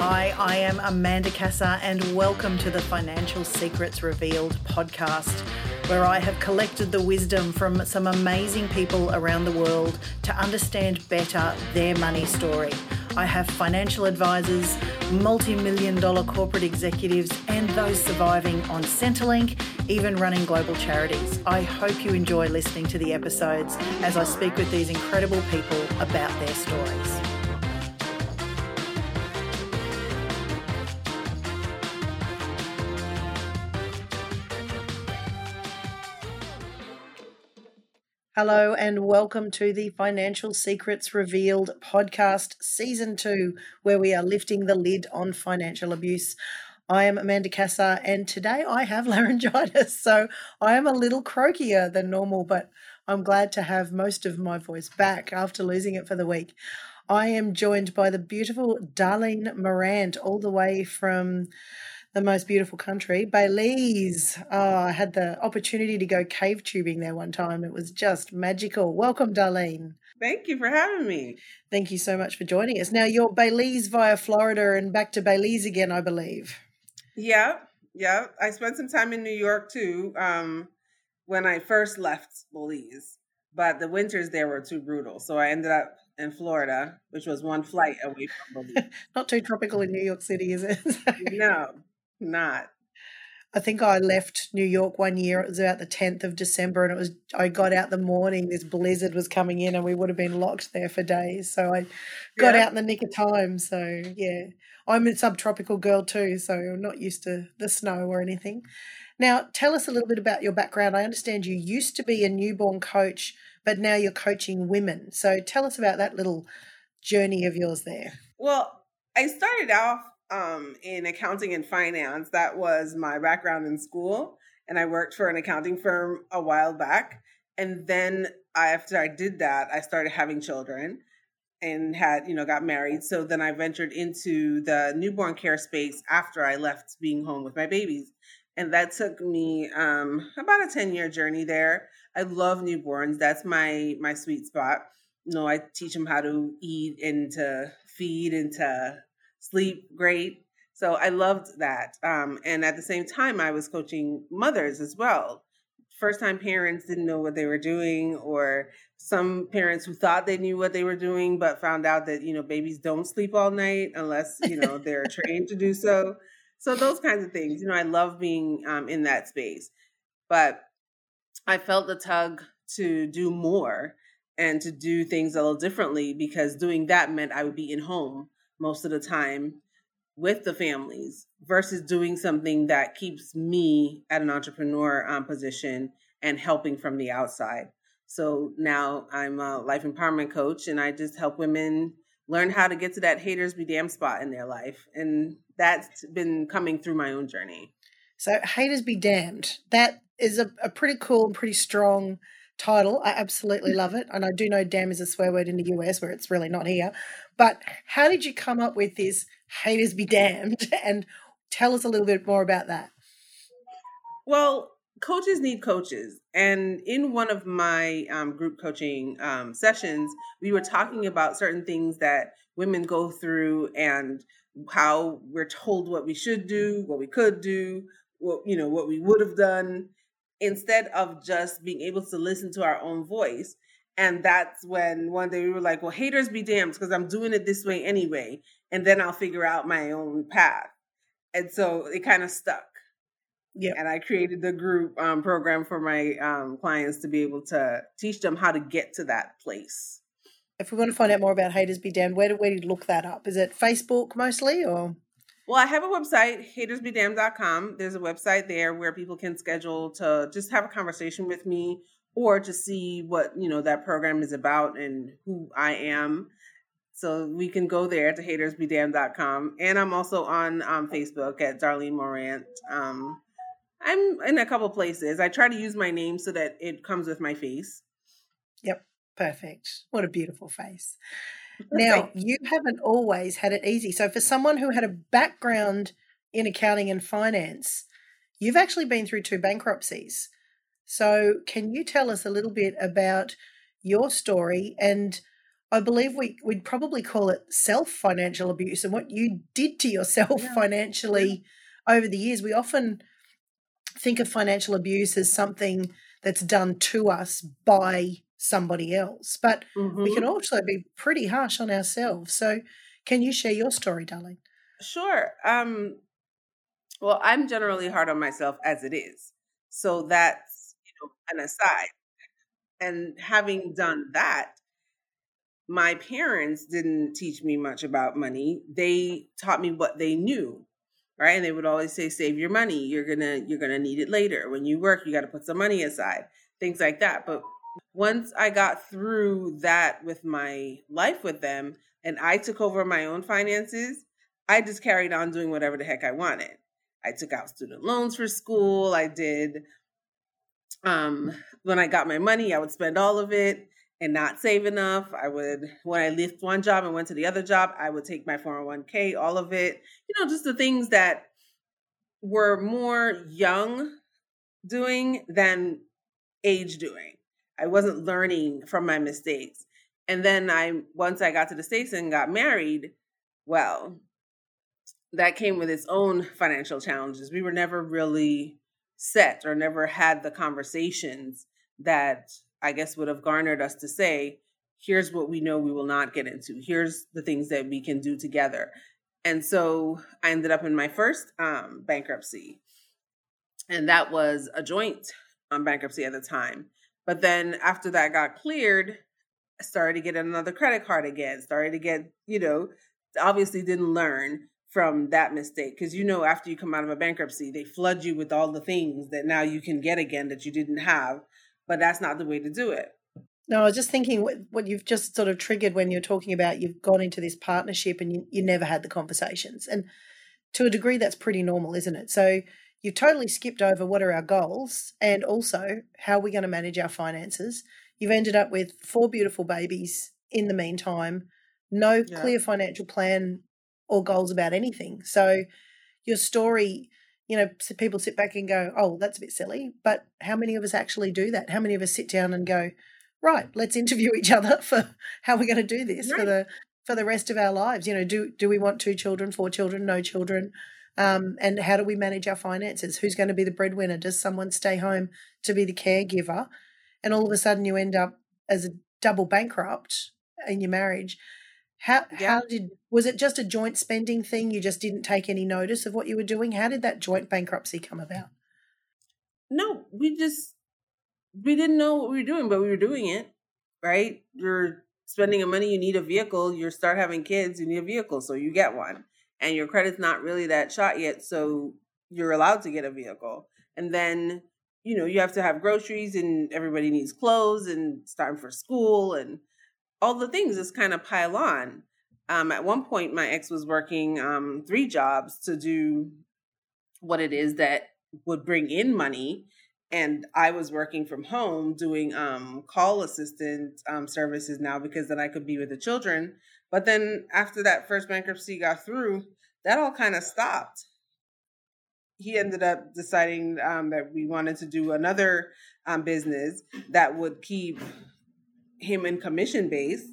Hi, I am Amanda Casa, and welcome to the Financial Secrets Revealed podcast, where I have collected the wisdom from some amazing people around the world to understand better their money story. I have financial advisors, multi million dollar corporate executives, and those surviving on Centrelink, even running global charities. I hope you enjoy listening to the episodes as I speak with these incredible people about their stories. Hello, and welcome to the Financial Secrets Revealed podcast, season two, where we are lifting the lid on financial abuse. I am Amanda Casa, and today I have laryngitis, so I am a little croakier than normal, but I'm glad to have most of my voice back after losing it for the week. I am joined by the beautiful Darlene Morant, all the way from the most beautiful country, Belize. Oh, I had the opportunity to go cave tubing there one time. It was just magical. Welcome, Darlene. Thank you for having me. Thank you so much for joining us. Now, you're Belize via Florida and back to Belize again, I believe. Yeah, yeah. I spent some time in New York too um, when I first left Belize, but the winters there were too brutal. So I ended up in Florida, which was one flight away from Belize. Not too tropical in New York City, is it? no, not. I think I left New York one year. It was about the 10th of December, and it was I got out the morning. This blizzard was coming in, and we would have been locked there for days. So I got yeah. out in the nick of time. So yeah, I'm a subtropical girl too, so I'm not used to the snow or anything. Now, tell us a little bit about your background. I understand you used to be a newborn coach, but now you're coaching women. So tell us about that little journey of yours there. Well, I started off um, in accounting and finance. That was my background in school. And I worked for an accounting firm a while back. And then after I did that, I started having children and had, you know, got married. So then I ventured into the newborn care space after I left being home with my babies. And that took me um, about a 10 year journey there. I love newborns. That's my my sweet spot. You know, I teach them how to eat and to feed and to sleep great. So I loved that. Um, and at the same time, I was coaching mothers as well. First time parents didn't know what they were doing, or some parents who thought they knew what they were doing, but found out that, you know, babies don't sleep all night unless, you know, they're trained to do so. So those kinds of things, you know, I love being um, in that space. But I felt the tug to do more and to do things a little differently because doing that meant I would be in home most of the time with the families versus doing something that keeps me at an entrepreneur um, position and helping from the outside. So now I'm a life empowerment coach and I just help women learn how to get to that haters be damned spot in their life. And that's been coming through my own journey. So, haters be damned. That is a, a pretty cool and pretty strong title. I absolutely love it. And I do know damn is a swear word in the US where it's really not here. But how did you come up with this haters be damned? And tell us a little bit more about that. Well, coaches need coaches. And in one of my um, group coaching um, sessions, we were talking about certain things that women go through and how we're told what we should do, what we could do, what you know, what we would have done instead of just being able to listen to our own voice. And that's when one day we were like, well, haters be damned because I'm doing it this way anyway. And then I'll figure out my own path. And so it kind of stuck. Yeah. And I created the group um, program for my um, clients to be able to teach them how to get to that place. If we want to find out more about haters be damned, where do, where do you look that up? Is it Facebook mostly or? Well, I have a website, hatersbedamned.com. There's a website there where people can schedule to just have a conversation with me or to see what, you know, that program is about and who I am. So we can go there to hatersbedamned.com. And I'm also on um, Facebook at Darlene Morant. Um, I'm in a couple places. I try to use my name so that it comes with my face. Yep, perfect. What a beautiful face. Now, you haven't always had it easy. So, for someone who had a background in accounting and finance, you've actually been through two bankruptcies. So, can you tell us a little bit about your story? And I believe we would probably call it self financial abuse and what you did to yourself yeah. financially yeah. over the years. We often think of financial abuse as something that's done to us by somebody else, but mm-hmm. we can also be pretty harsh on ourselves. So, can you share your story, darling? Sure. Um, well, I'm generally hard on myself as it is. So that's you know an aside. And having done that, my parents didn't teach me much about money. They taught me what they knew, right? And they would always say, "Save your money. You're gonna you're gonna need it later. When you work, you got to put some money aside." Things like that. But once I got through that with my life with them, and I took over my own finances, I just carried on doing whatever the heck I wanted. I took out student loans for school. I did um when I got my money, I would spend all of it and not save enough. I would when I left one job and went to the other job, I would take my 401k, all of it. You know, just the things that were more young doing than age doing. I wasn't learning from my mistakes. And then I once I got to the States and got married, well, that came with its own financial challenges. We were never really set or never had the conversations that I guess would have garnered us to say, here's what we know we will not get into. Here's the things that we can do together. And so I ended up in my first um, bankruptcy. And that was a joint um, bankruptcy at the time. But then after that got cleared, I started to get another credit card again, started to get, you know, obviously didn't learn from that mistake because you know after you come out of a bankruptcy they flood you with all the things that now you can get again that you didn't have but that's not the way to do it. No i was just thinking what, what you've just sort of triggered when you're talking about you've gone into this partnership and you, you never had the conversations and to a degree that's pretty normal isn't it? So you've totally skipped over what are our goals and also how we're going to manage our finances you've ended up with four beautiful babies in the meantime no yeah. clear financial plan or goals about anything. So your story, you know, people sit back and go, "Oh, that's a bit silly," but how many of us actually do that? How many of us sit down and go, "Right, let's interview each other for how we're going to do this right. for the for the rest of our lives." You know, do do we want two children, four children, no children? Um, and how do we manage our finances? Who's going to be the breadwinner? Does someone stay home to be the caregiver? And all of a sudden, you end up as a double bankrupt in your marriage how yeah. how did was it just a joint spending thing? You just didn't take any notice of what you were doing. How did that joint bankruptcy come about? No, we just we didn't know what we were doing, but we were doing it. Right? You're spending a money, you need a vehicle, you start having kids, you need a vehicle, so you get one. And your credit's not really that shot yet, so you're allowed to get a vehicle. And then, you know, you have to have groceries and everybody needs clothes and starting for school and all the things just kind of pile on. Um, at one point, my ex was working um, three jobs to do what it is that would bring in money. And I was working from home doing um, call assistant um, services now because then I could be with the children. But then after that first bankruptcy got through, that all kind of stopped. He ended up deciding um, that we wanted to do another um, business that would keep him in commission base,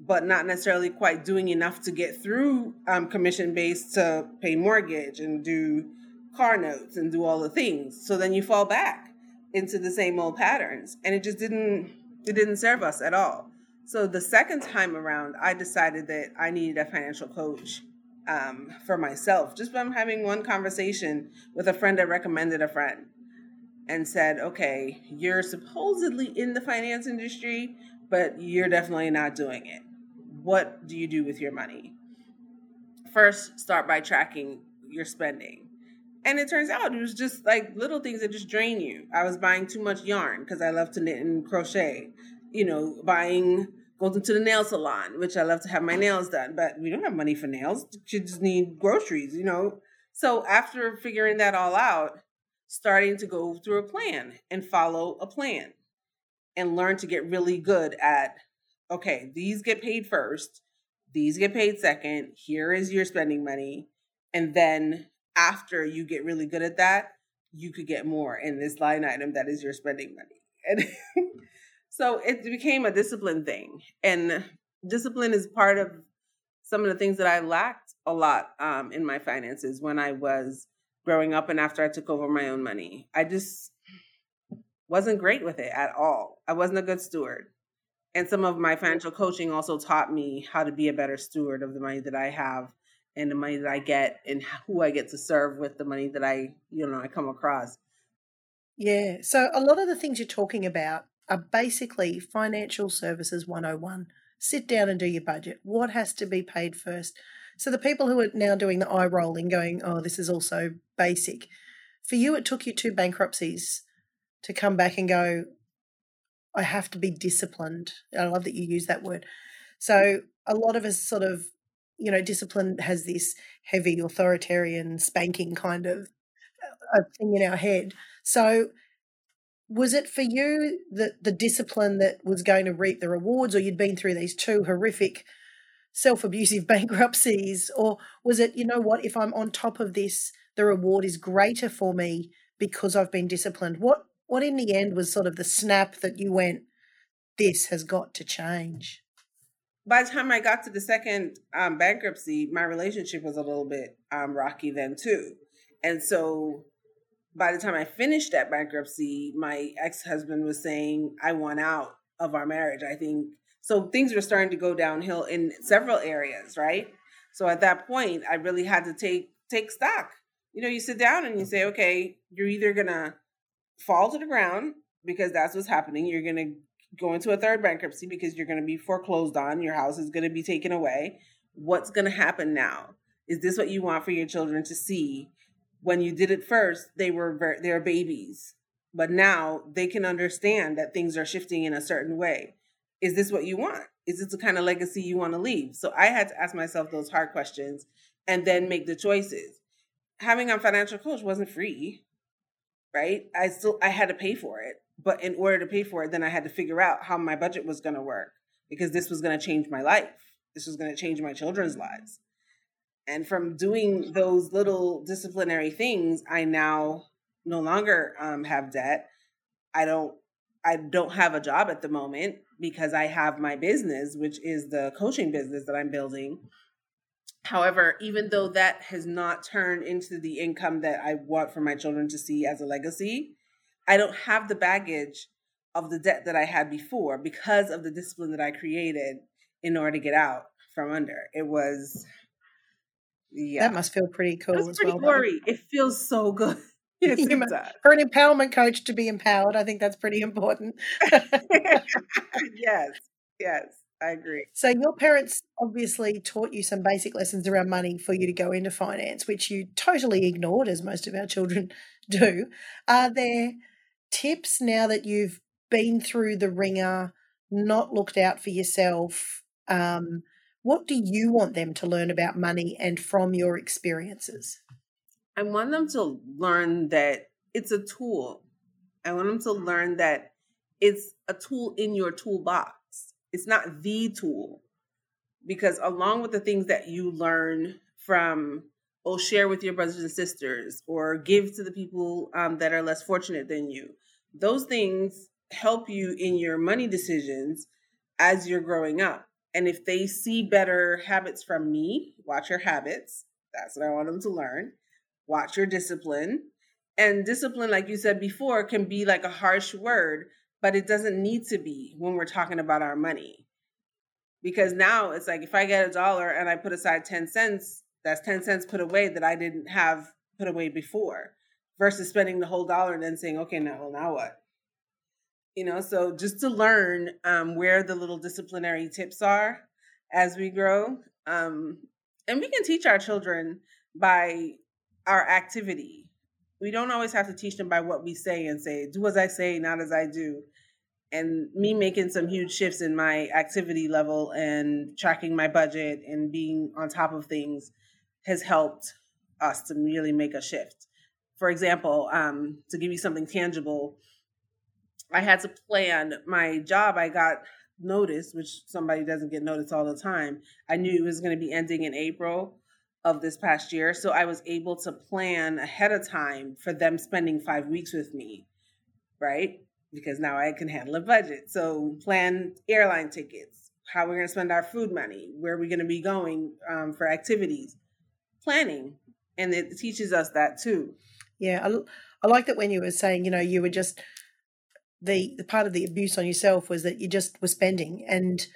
but not necessarily quite doing enough to get through um, commission base to pay mortgage and do car notes and do all the things. So then you fall back into the same old patterns, and it just didn't it didn't serve us at all. So the second time around, I decided that I needed a financial coach um, for myself, just from having one conversation with a friend that recommended a friend and said, okay, you're supposedly in the finance industry, but you're definitely not doing it. What do you do with your money? First, start by tracking your spending. And it turns out it was just like little things that just drain you. I was buying too much yarn because I love to knit and crochet. You know, buying, going to the nail salon, which I love to have my nails done, but we don't have money for nails. Just need groceries, you know? So after figuring that all out, starting to go through a plan and follow a plan and learn to get really good at okay, these get paid first, these get paid second, here is your spending money. And then after you get really good at that, you could get more in this line item that is your spending money. And so it became a discipline thing. And discipline is part of some of the things that I lacked a lot um, in my finances when I was growing up and after I took over my own money. I just wasn't great with it at all. I wasn't a good steward. And some of my financial coaching also taught me how to be a better steward of the money that I have and the money that I get and who I get to serve with the money that I, you know, I come across. Yeah. So a lot of the things you're talking about are basically financial services 101. Sit down and do your budget. What has to be paid first? So the people who are now doing the eye rolling, going, oh, this is also basic. For you, it took you two bankruptcies to come back and go, I have to be disciplined. I love that you use that word. So a lot of us sort of, you know, discipline has this heavy authoritarian spanking kind of uh, thing in our head. So was it for you that the discipline that was going to reap the rewards, or you'd been through these two horrific self abusive bankruptcies? Or was it, you know what, if I'm on top of this, the reward is greater for me because I've been disciplined? What what in the end was sort of the snap that you went, this has got to change? By the time I got to the second um, bankruptcy, my relationship was a little bit um, rocky then too. And so by the time I finished that bankruptcy, my ex husband was saying, I want out of our marriage. I think so. Things were starting to go downhill in several areas, right? So at that point, I really had to take take stock. You know, you sit down and you say, okay, you're either gonna fall to the ground because that's what's happening. You're gonna go into a third bankruptcy because you're gonna be foreclosed on. Your house is gonna be taken away. What's gonna happen now? Is this what you want for your children to see? When you did it first, they were very, they're babies, but now they can understand that things are shifting in a certain way. Is this what you want? Is this the kind of legacy you want to leave? So I had to ask myself those hard questions and then make the choices. Having a financial coach wasn't free, right? I still I had to pay for it, but in order to pay for it, then I had to figure out how my budget was going to work because this was going to change my life. This was going to change my children's lives. And from doing those little disciplinary things, I now no longer um, have debt. I don't I don't have a job at the moment because I have my business, which is the coaching business that I'm building. However, even though that has not turned into the income that I want for my children to see as a legacy, I don't have the baggage of the debt that I had before because of the discipline that I created in order to get out from under. It was yeah. That must feel pretty cool That's as pretty well. Gory. It feels so good. Yes, For an empowerment coach to be empowered, I think that's pretty important. yes, yes, I agree. So, your parents obviously taught you some basic lessons around money for you to go into finance, which you totally ignored, as most of our children do. Are there tips now that you've been through the wringer, not looked out for yourself? Um, what do you want them to learn about money and from your experiences? I want them to learn that it's a tool. I want them to learn that it's a tool in your toolbox. It's not the tool. Because along with the things that you learn from, or share with your brothers and sisters, or give to the people um, that are less fortunate than you, those things help you in your money decisions as you're growing up. And if they see better habits from me, watch your habits. That's what I want them to learn. Watch your discipline. And discipline, like you said before, can be like a harsh word, but it doesn't need to be when we're talking about our money. Because now it's like if I get a dollar and I put aside 10 cents, that's 10 cents put away that I didn't have put away before versus spending the whole dollar and then saying, okay, now, well, now what? You know so just to learn um, where the little disciplinary tips are as we grow um, and we can teach our children by our activity. We don't always have to teach them by what we say and say do as i say not as i do. And me making some huge shifts in my activity level and tracking my budget and being on top of things has helped us to really make a shift. For example um, to give you something tangible I had to plan my job. I got notice, which somebody doesn't get notice all the time. I knew it was going to be ending in April of this past year. So I was able to plan ahead of time for them spending five weeks with me, right? Because now I can handle a budget. So plan airline tickets, how we're going to spend our food money, where we're going to be going um, for activities, planning, and it teaches us that too. Yeah, I, I like that when you were saying, you know, you were just the the part of the abuse on yourself was that you just were spending. And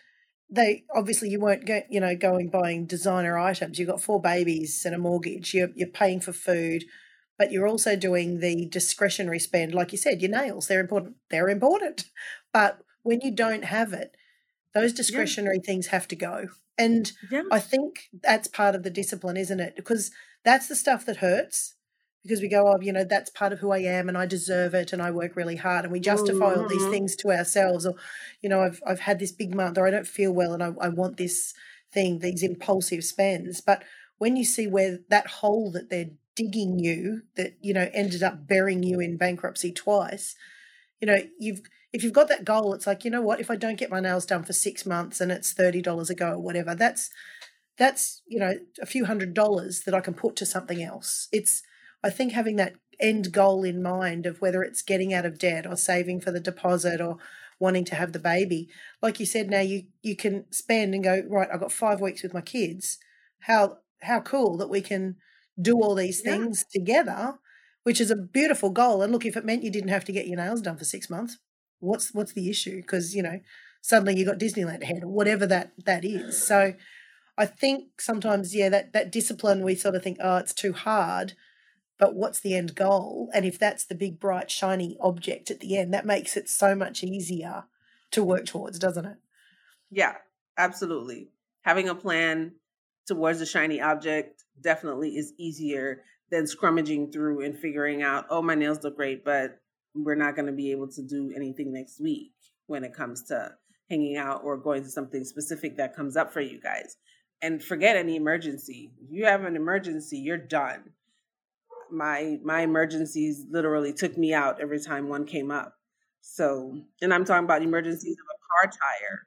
they obviously you weren't go, you know going buying designer items. You've got four babies and a mortgage. You're, you're paying for food but you're also doing the discretionary spend. Like you said your nails they're important. They're important. But when you don't have it those discretionary yeah. things have to go. And yeah. i think that's part of the discipline isn't it? Because that's the stuff that hurts because we go, oh, you know, that's part of who I am and I deserve it and I work really hard and we justify mm-hmm. all these mm-hmm. things to ourselves or, you know, I've I've had this big month or I don't feel well and I, I want this thing, these impulsive spends. But when you see where that hole that they're digging you that, you know, ended up burying you in bankruptcy twice, you know, you've if you've got that goal, it's like, you know what, if I don't get my nails done for six months and it's thirty dollars a go or whatever, that's that's, you know, a few hundred dollars that I can put to something else. It's I think having that end goal in mind of whether it's getting out of debt or saving for the deposit or wanting to have the baby, like you said, now you you can spend and go right. I've got five weeks with my kids. How how cool that we can do all these things yeah. together, which is a beautiful goal. And look, if it meant you didn't have to get your nails done for six months, what's what's the issue? Because you know suddenly you got Disneyland ahead or whatever that that is. So I think sometimes yeah that that discipline we sort of think oh it's too hard but what's the end goal? And if that's the big, bright, shiny object at the end, that makes it so much easier to work towards, doesn't it? Yeah, absolutely. Having a plan towards the shiny object definitely is easier than scrummaging through and figuring out, oh, my nails look great, but we're not going to be able to do anything next week when it comes to hanging out or going to something specific that comes up for you guys. And forget any emergency. If you have an emergency, you're done my my emergencies literally took me out every time one came up. So, and I'm talking about emergencies of a car tire.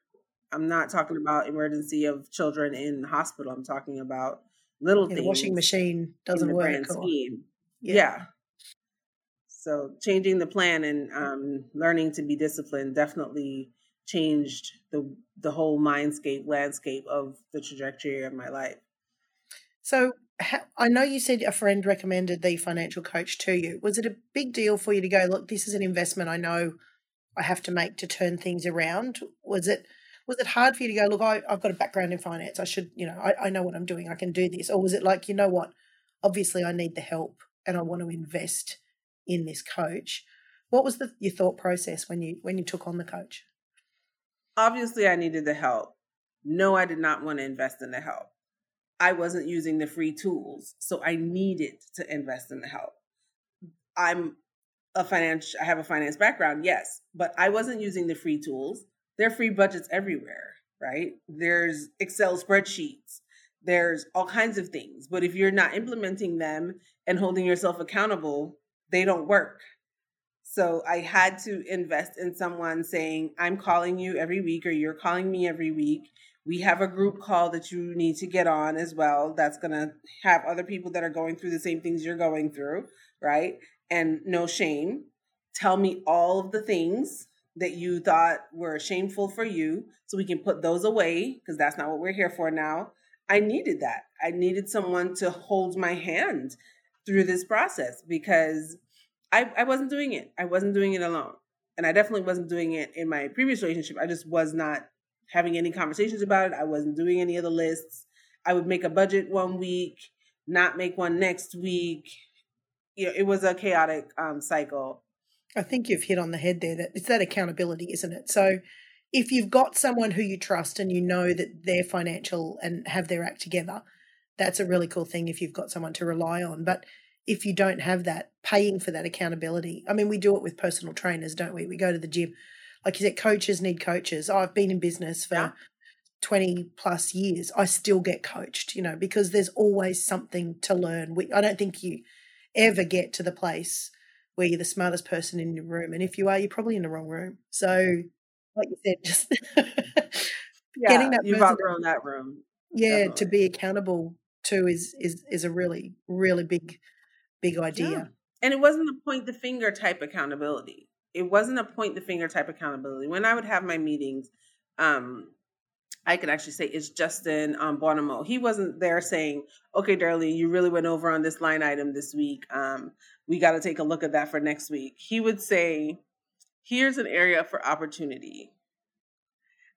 I'm not talking about emergency of children in hospital. I'm talking about little yeah, things. The washing machine doesn't work. scheme. Yeah. yeah. So changing the plan and um, learning to be disciplined definitely changed the the whole mindscape landscape of the trajectory of my life. So I know you said a friend recommended the financial coach to you. Was it a big deal for you to go, look, this is an investment I know I have to make to turn things around? Was it was it hard for you to go, look, I, have got a background in finance. I should, you know, I, I know what I'm doing. I can do this. Or was it like, you know what? Obviously I need the help and I want to invest in this coach. What was the your thought process when you when you took on the coach? Obviously I needed the help. No, I did not want to invest in the help. I wasn't using the free tools. So I needed to invest in the help. I'm a finance, I have a finance background, yes, but I wasn't using the free tools. There are free budgets everywhere, right? There's Excel spreadsheets, there's all kinds of things. But if you're not implementing them and holding yourself accountable, they don't work. So I had to invest in someone saying, I'm calling you every week, or you're calling me every week, we have a group call that you need to get on as well. That's going to have other people that are going through the same things you're going through, right? And no shame. Tell me all of the things that you thought were shameful for you so we can put those away because that's not what we're here for now. I needed that. I needed someone to hold my hand through this process because I, I wasn't doing it. I wasn't doing it alone. And I definitely wasn't doing it in my previous relationship. I just was not having any conversations about it. I wasn't doing any of the lists. I would make a budget one week, not make one next week. You know, it was a chaotic um, cycle. I think you've hit on the head there. That it's that accountability, isn't it? So, if you've got someone who you trust and you know that they're financial and have their act together, that's a really cool thing. If you've got someone to rely on, but if you don't have that, paying for that accountability. I mean, we do it with personal trainers, don't we? We go to the gym like you said, coaches need coaches. I've been in business for yeah. 20 plus years. I still get coached, you know, because there's always something to learn. We, I don't think you ever get to the place where you're the smartest person in your room. And if you are, you're probably in the wrong room. So, like you said, just yeah, getting that you've outgrown that room. Yeah, Definitely. to be accountable to is is is a really really big big idea. Yeah. And it wasn't the point the finger type accountability it wasn't a point the finger type accountability. When I would have my meetings, um, I can actually say it's Justin um, Bonomo. He wasn't there saying, "Okay, Darlene, you really went over on this line item this week. Um, we got to take a look at that for next week." He would say, "Here's an area for opportunity."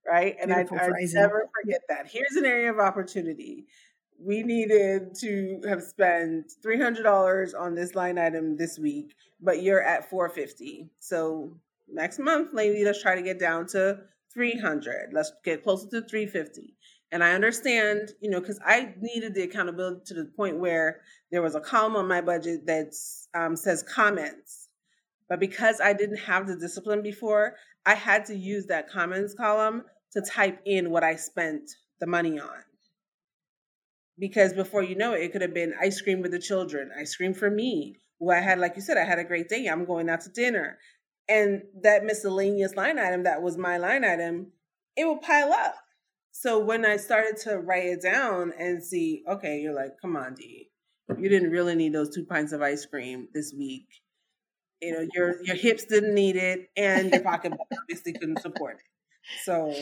Right, and I, I never forget that. Here's an area of opportunity. We needed to have spent three hundred dollars on this line item this week, but you're at four fifty. So next month, lady, let's try to get down to 300 let's get closer to 350 and i understand you know because i needed the accountability to the point where there was a column on my budget that um, says comments. But because i didn't have the discipline before i had to use that comments column to type in what i spent the money on because before you know it it could have been ice cream with the children ice cream for me well i had like you said i had a great day i'm going out to dinner and that miscellaneous line item that was my line item, it will pile up. So when I started to write it down and see, okay, you're like, come on, D, you didn't really need those two pints of ice cream this week. You know, your your hips didn't need it, and your pocketbook obviously couldn't support it. So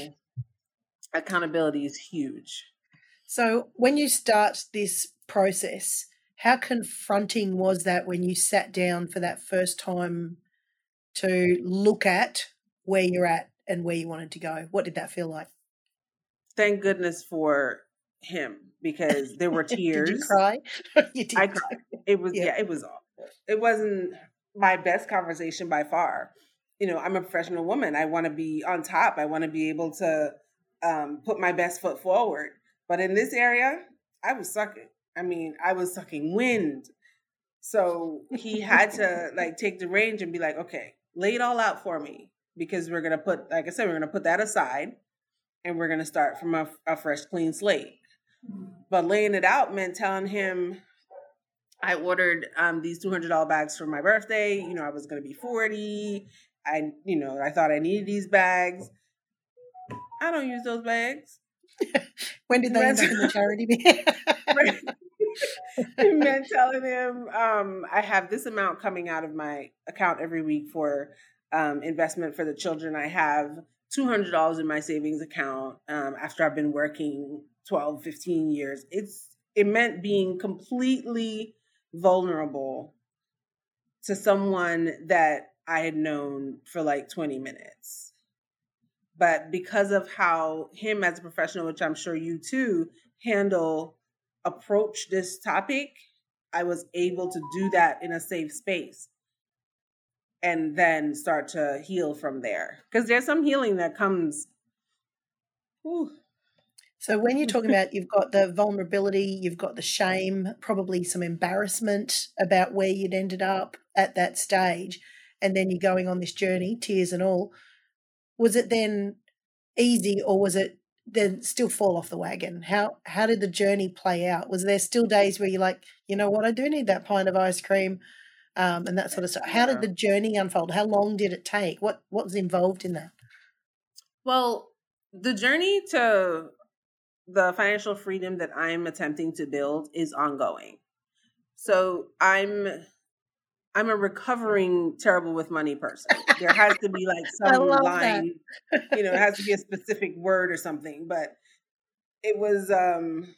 accountability is huge. So when you start this process, how confronting was that when you sat down for that first time to look at where you're at and where you wanted to go. What did that feel like? Thank goodness for him because there were tears. did you cry? you did I cry. It was yeah. yeah, it was awful. It wasn't my best conversation by far. You know, I'm a professional woman. I want to be on top. I want to be able to um, put my best foot forward. But in this area, I was sucking. I mean, I was sucking wind. So he had to like take the range and be like, okay, lay it all out for me because we're going to put, like I said, we're going to put that aside and we're going to start from a, a fresh, clean slate. But laying it out meant telling him I ordered um, these $200 bags for my birthday. You know, I was going to be 40. I, you know, I thought I needed these bags. I don't use those bags. when did they end up in the charity it meant telling him um, I have this amount coming out of my account every week for um, investment for the children. I have $200 in my savings account um, after I've been working 12, 15 years. It's it meant being completely vulnerable to someone that I had known for like 20 minutes. But because of how him as a professional, which I'm sure you too, handle approach this topic, I was able to do that in a safe space and then start to heal from there. Because there's some healing that comes. Whew. So, when you're talking about you've got the vulnerability, you've got the shame, probably some embarrassment about where you'd ended up at that stage, and then you're going on this journey, tears and all, was it then easy or was it then still fall off the wagon? How how did the journey play out? Was there still days where you're like, you know what, I do need that pint of ice cream, um, and that sort of stuff? How did the journey unfold? How long did it take? What what was involved in that? Well, the journey to the financial freedom that I'm attempting to build is ongoing. So I'm I'm a recovering terrible with money person. There has to be like some line, you know, it has to be a specific word or something. But it was um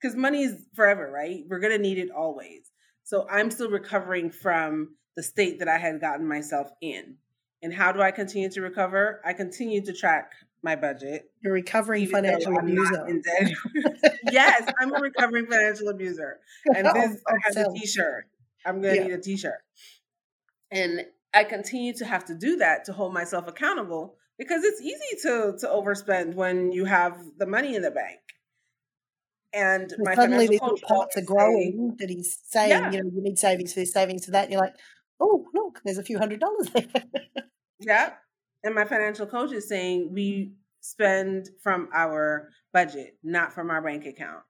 because money is forever, right? We're gonna need it always. So I'm still recovering from the state that I had gotten myself in. And how do I continue to recover? I continue to track my budget. You're recovering financial abuser. yes, I'm a recovering financial abuser. And this I have a t-shirt. I'm going to yeah. need a t-shirt. And I continue to have to do that to hold myself accountable because it's easy to to overspend when you have the money in the bank. And well, my suddenly these little pots are growing say, that he's saying, yeah. you know, you need savings for this, savings for that. And you're like, oh, look, there's a few hundred dollars there. yeah. And my financial coach is saying we spend from our budget, not from our bank account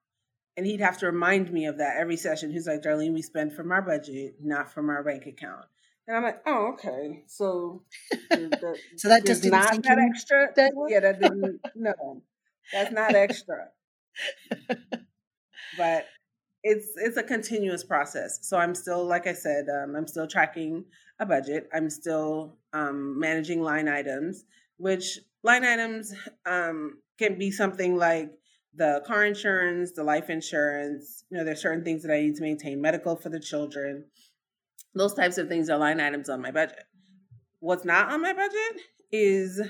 and he'd have to remind me of that every session. He's like, Darlene, we spend from our budget, not from our bank account. And I'm like, oh, okay. So, the, so that just not that extra. That yeah, that didn't. no, that's not extra. but it's it's a continuous process. So I'm still, like I said, um, I'm still tracking a budget. I'm still um, managing line items, which line items um, can be something like the car insurance, the life insurance. You know, there's certain things that I need to maintain, medical for the children. Those types of things are line items on my budget. What's not on my budget is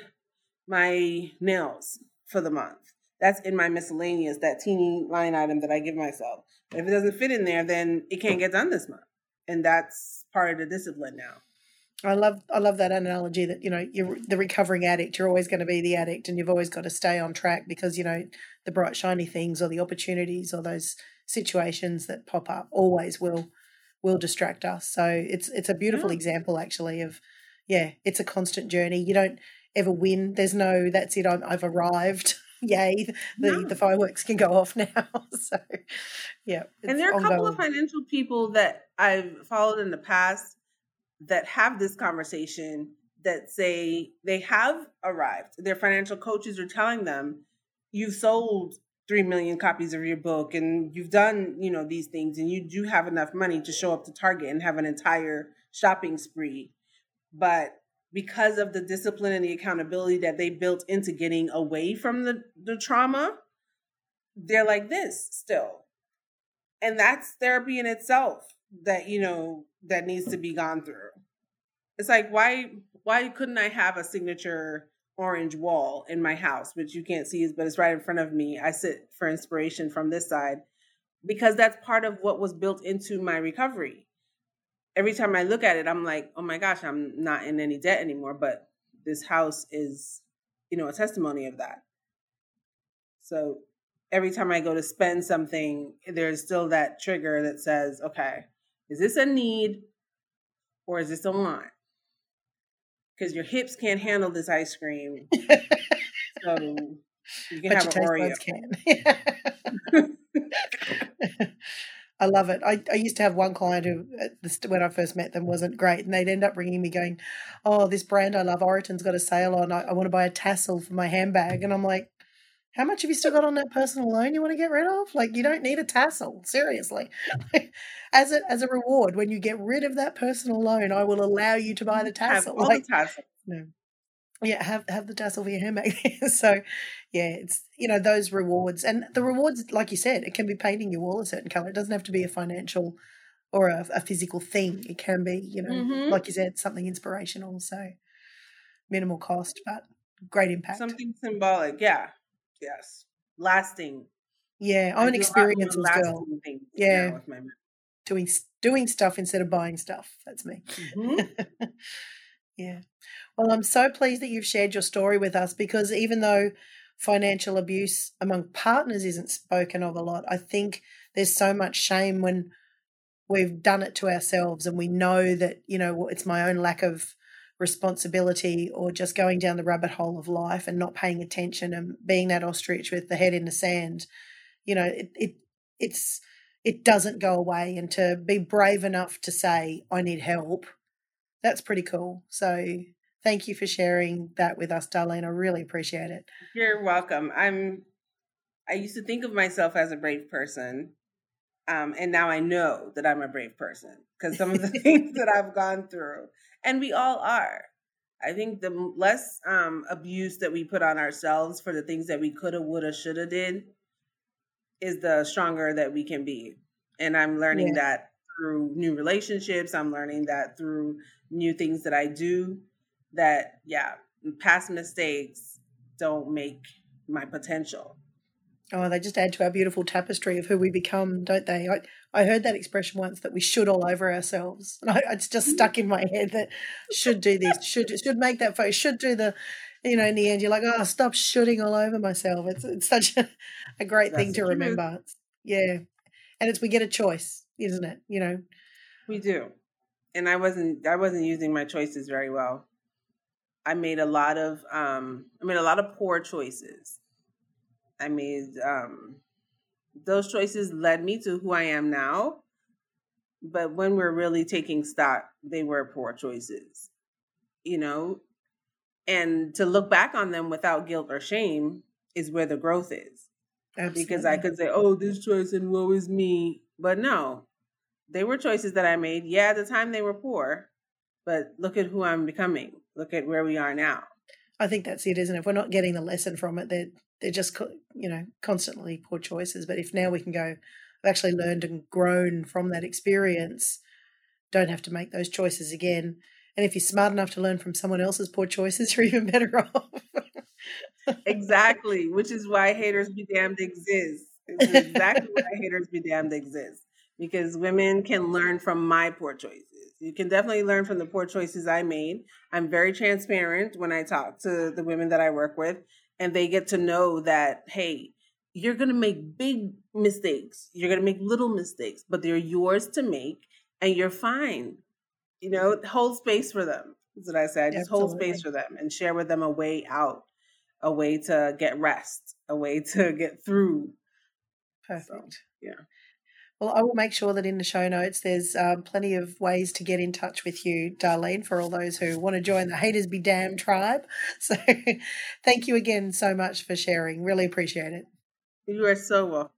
my nails for the month. That's in my miscellaneous, that teeny line item that I give myself. If it doesn't fit in there, then it can't get done this month. And that's part of the discipline now. I love I love that analogy that you know you're the recovering addict. You're always going to be the addict, and you've always got to stay on track because you know the bright shiny things or the opportunities or those situations that pop up always will will distract us. So it's it's a beautiful yeah. example actually of yeah, it's a constant journey. You don't ever win. There's no that's it. i have arrived. Yay! The no. the fireworks can go off now. so yeah, and there are a couple of financial people that I've followed in the past that have this conversation that say they have arrived. Their financial coaches are telling them, "You've sold 3 million copies of your book and you've done, you know, these things and you do have enough money to show up to Target and have an entire shopping spree." But because of the discipline and the accountability that they built into getting away from the, the trauma, they're like this still. And that's therapy in itself that, you know, that needs to be gone through. It's like why why couldn't I have a signature orange wall in my house, which you can't see, but it's right in front of me. I sit for inspiration from this side because that's part of what was built into my recovery every time I look at it, I'm like, oh my gosh, I'm not in any debt anymore. But this house is, you know, a testimony of that. So every time I go to spend something, there's still that trigger that says, okay, is this a need or is this a want? Because your hips can't handle this ice cream. so you can but have an Oreo. Can. I love it. I, I used to have one client who, uh, when I first met them, wasn't great, and they'd end up ringing me going, "Oh, this brand I love, Oroton's got a sale on. I, I want to buy a tassel for my handbag." And I'm like, "How much have you still got on that personal loan you want to get rid of? Like, you don't need a tassel, seriously. as a as a reward, when you get rid of that personal loan, I will allow you to buy the tassel. Have like, the tassel. No, yeah have have the tassel for your handbag so yeah it's you know those rewards and the rewards like you said it can be painting your wall a certain color it doesn't have to be a financial or a, a physical thing it can be you know mm-hmm. like you said something inspirational so minimal cost but great impact something symbolic yeah yes. Lasting. Yeah i'm I an experiences girl yeah. doing doing stuff instead of buying stuff that's me. Mm-hmm. yeah. Well, I'm so pleased that you've shared your story with us because even though financial abuse among partners isn't spoken of a lot, I think there's so much shame when we've done it to ourselves and we know that, you know, it's my own lack of responsibility or just going down the rabbit hole of life and not paying attention and being that ostrich with the head in the sand. You know, it, it it's it doesn't go away and to be brave enough to say I need help that's pretty cool. So thank you for sharing that with us, Darlene. I really appreciate it. You're welcome. I'm. I used to think of myself as a brave person, um, and now I know that I'm a brave person because some of the things that I've gone through, and we all are. I think the less um, abuse that we put on ourselves for the things that we coulda, woulda, shoulda did, is the stronger that we can be. And I'm learning yeah. that through new relationships. I'm learning that through new things that I do that yeah past mistakes don't make my potential oh they just add to our beautiful tapestry of who we become don't they? I, I heard that expression once that we should all over ourselves. And I, it's just stuck in my head that should do this should should make that photo should do the you know in the end you're like oh stop shooting all over myself. It's, it's such a, a great That's thing to remember. Yeah. And it's we get a choice isn't it? You know? We do. And i wasn't i wasn't using my choices very well. I made a lot of um, I made a lot of poor choices. I made um, those choices led me to who I am now. But when we're really taking stock, they were poor choices, you know. And to look back on them without guilt or shame is where the growth is. Absolutely. Because I could say, "Oh, this choice and woe is me," but no, they were choices that I made. Yeah, at the time they were poor, but look at who I'm becoming look at where we are now. I think that's it, isn't it? If we're not getting the lesson from it, they're they're just you know constantly poor choices. But if now we can go, I've actually learned and grown from that experience, don't have to make those choices again. And if you're smart enough to learn from someone else's poor choices, you're even better off. exactly, which is why haters be damned exist. It's exactly why haters be damned exists because women can learn from my poor choices. You can definitely learn from the poor choices I made. I'm very transparent when I talk to the women that I work with, and they get to know that, hey, you're going to make big mistakes. You're going to make little mistakes, but they're yours to make, and you're fine. You know, hold space for them. That's what I said. Just Absolutely. hold space for them and share with them a way out, a way to get rest, a way to get through. Perfect. So, yeah. Well, I will make sure that in the show notes there's um, plenty of ways to get in touch with you, Darlene, for all those who want to join the Haters Be Damned tribe. So thank you again so much for sharing. Really appreciate it. You are so welcome.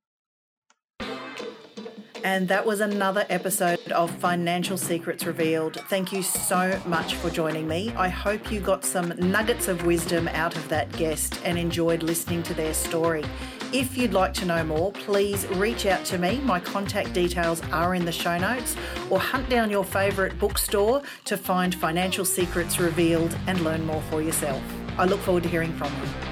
And that was another episode of Financial Secrets Revealed. Thank you so much for joining me. I hope you got some nuggets of wisdom out of that guest and enjoyed listening to their story. If you'd like to know more, please reach out to me. My contact details are in the show notes, or hunt down your favourite bookstore to find Financial Secrets Revealed and learn more for yourself. I look forward to hearing from you.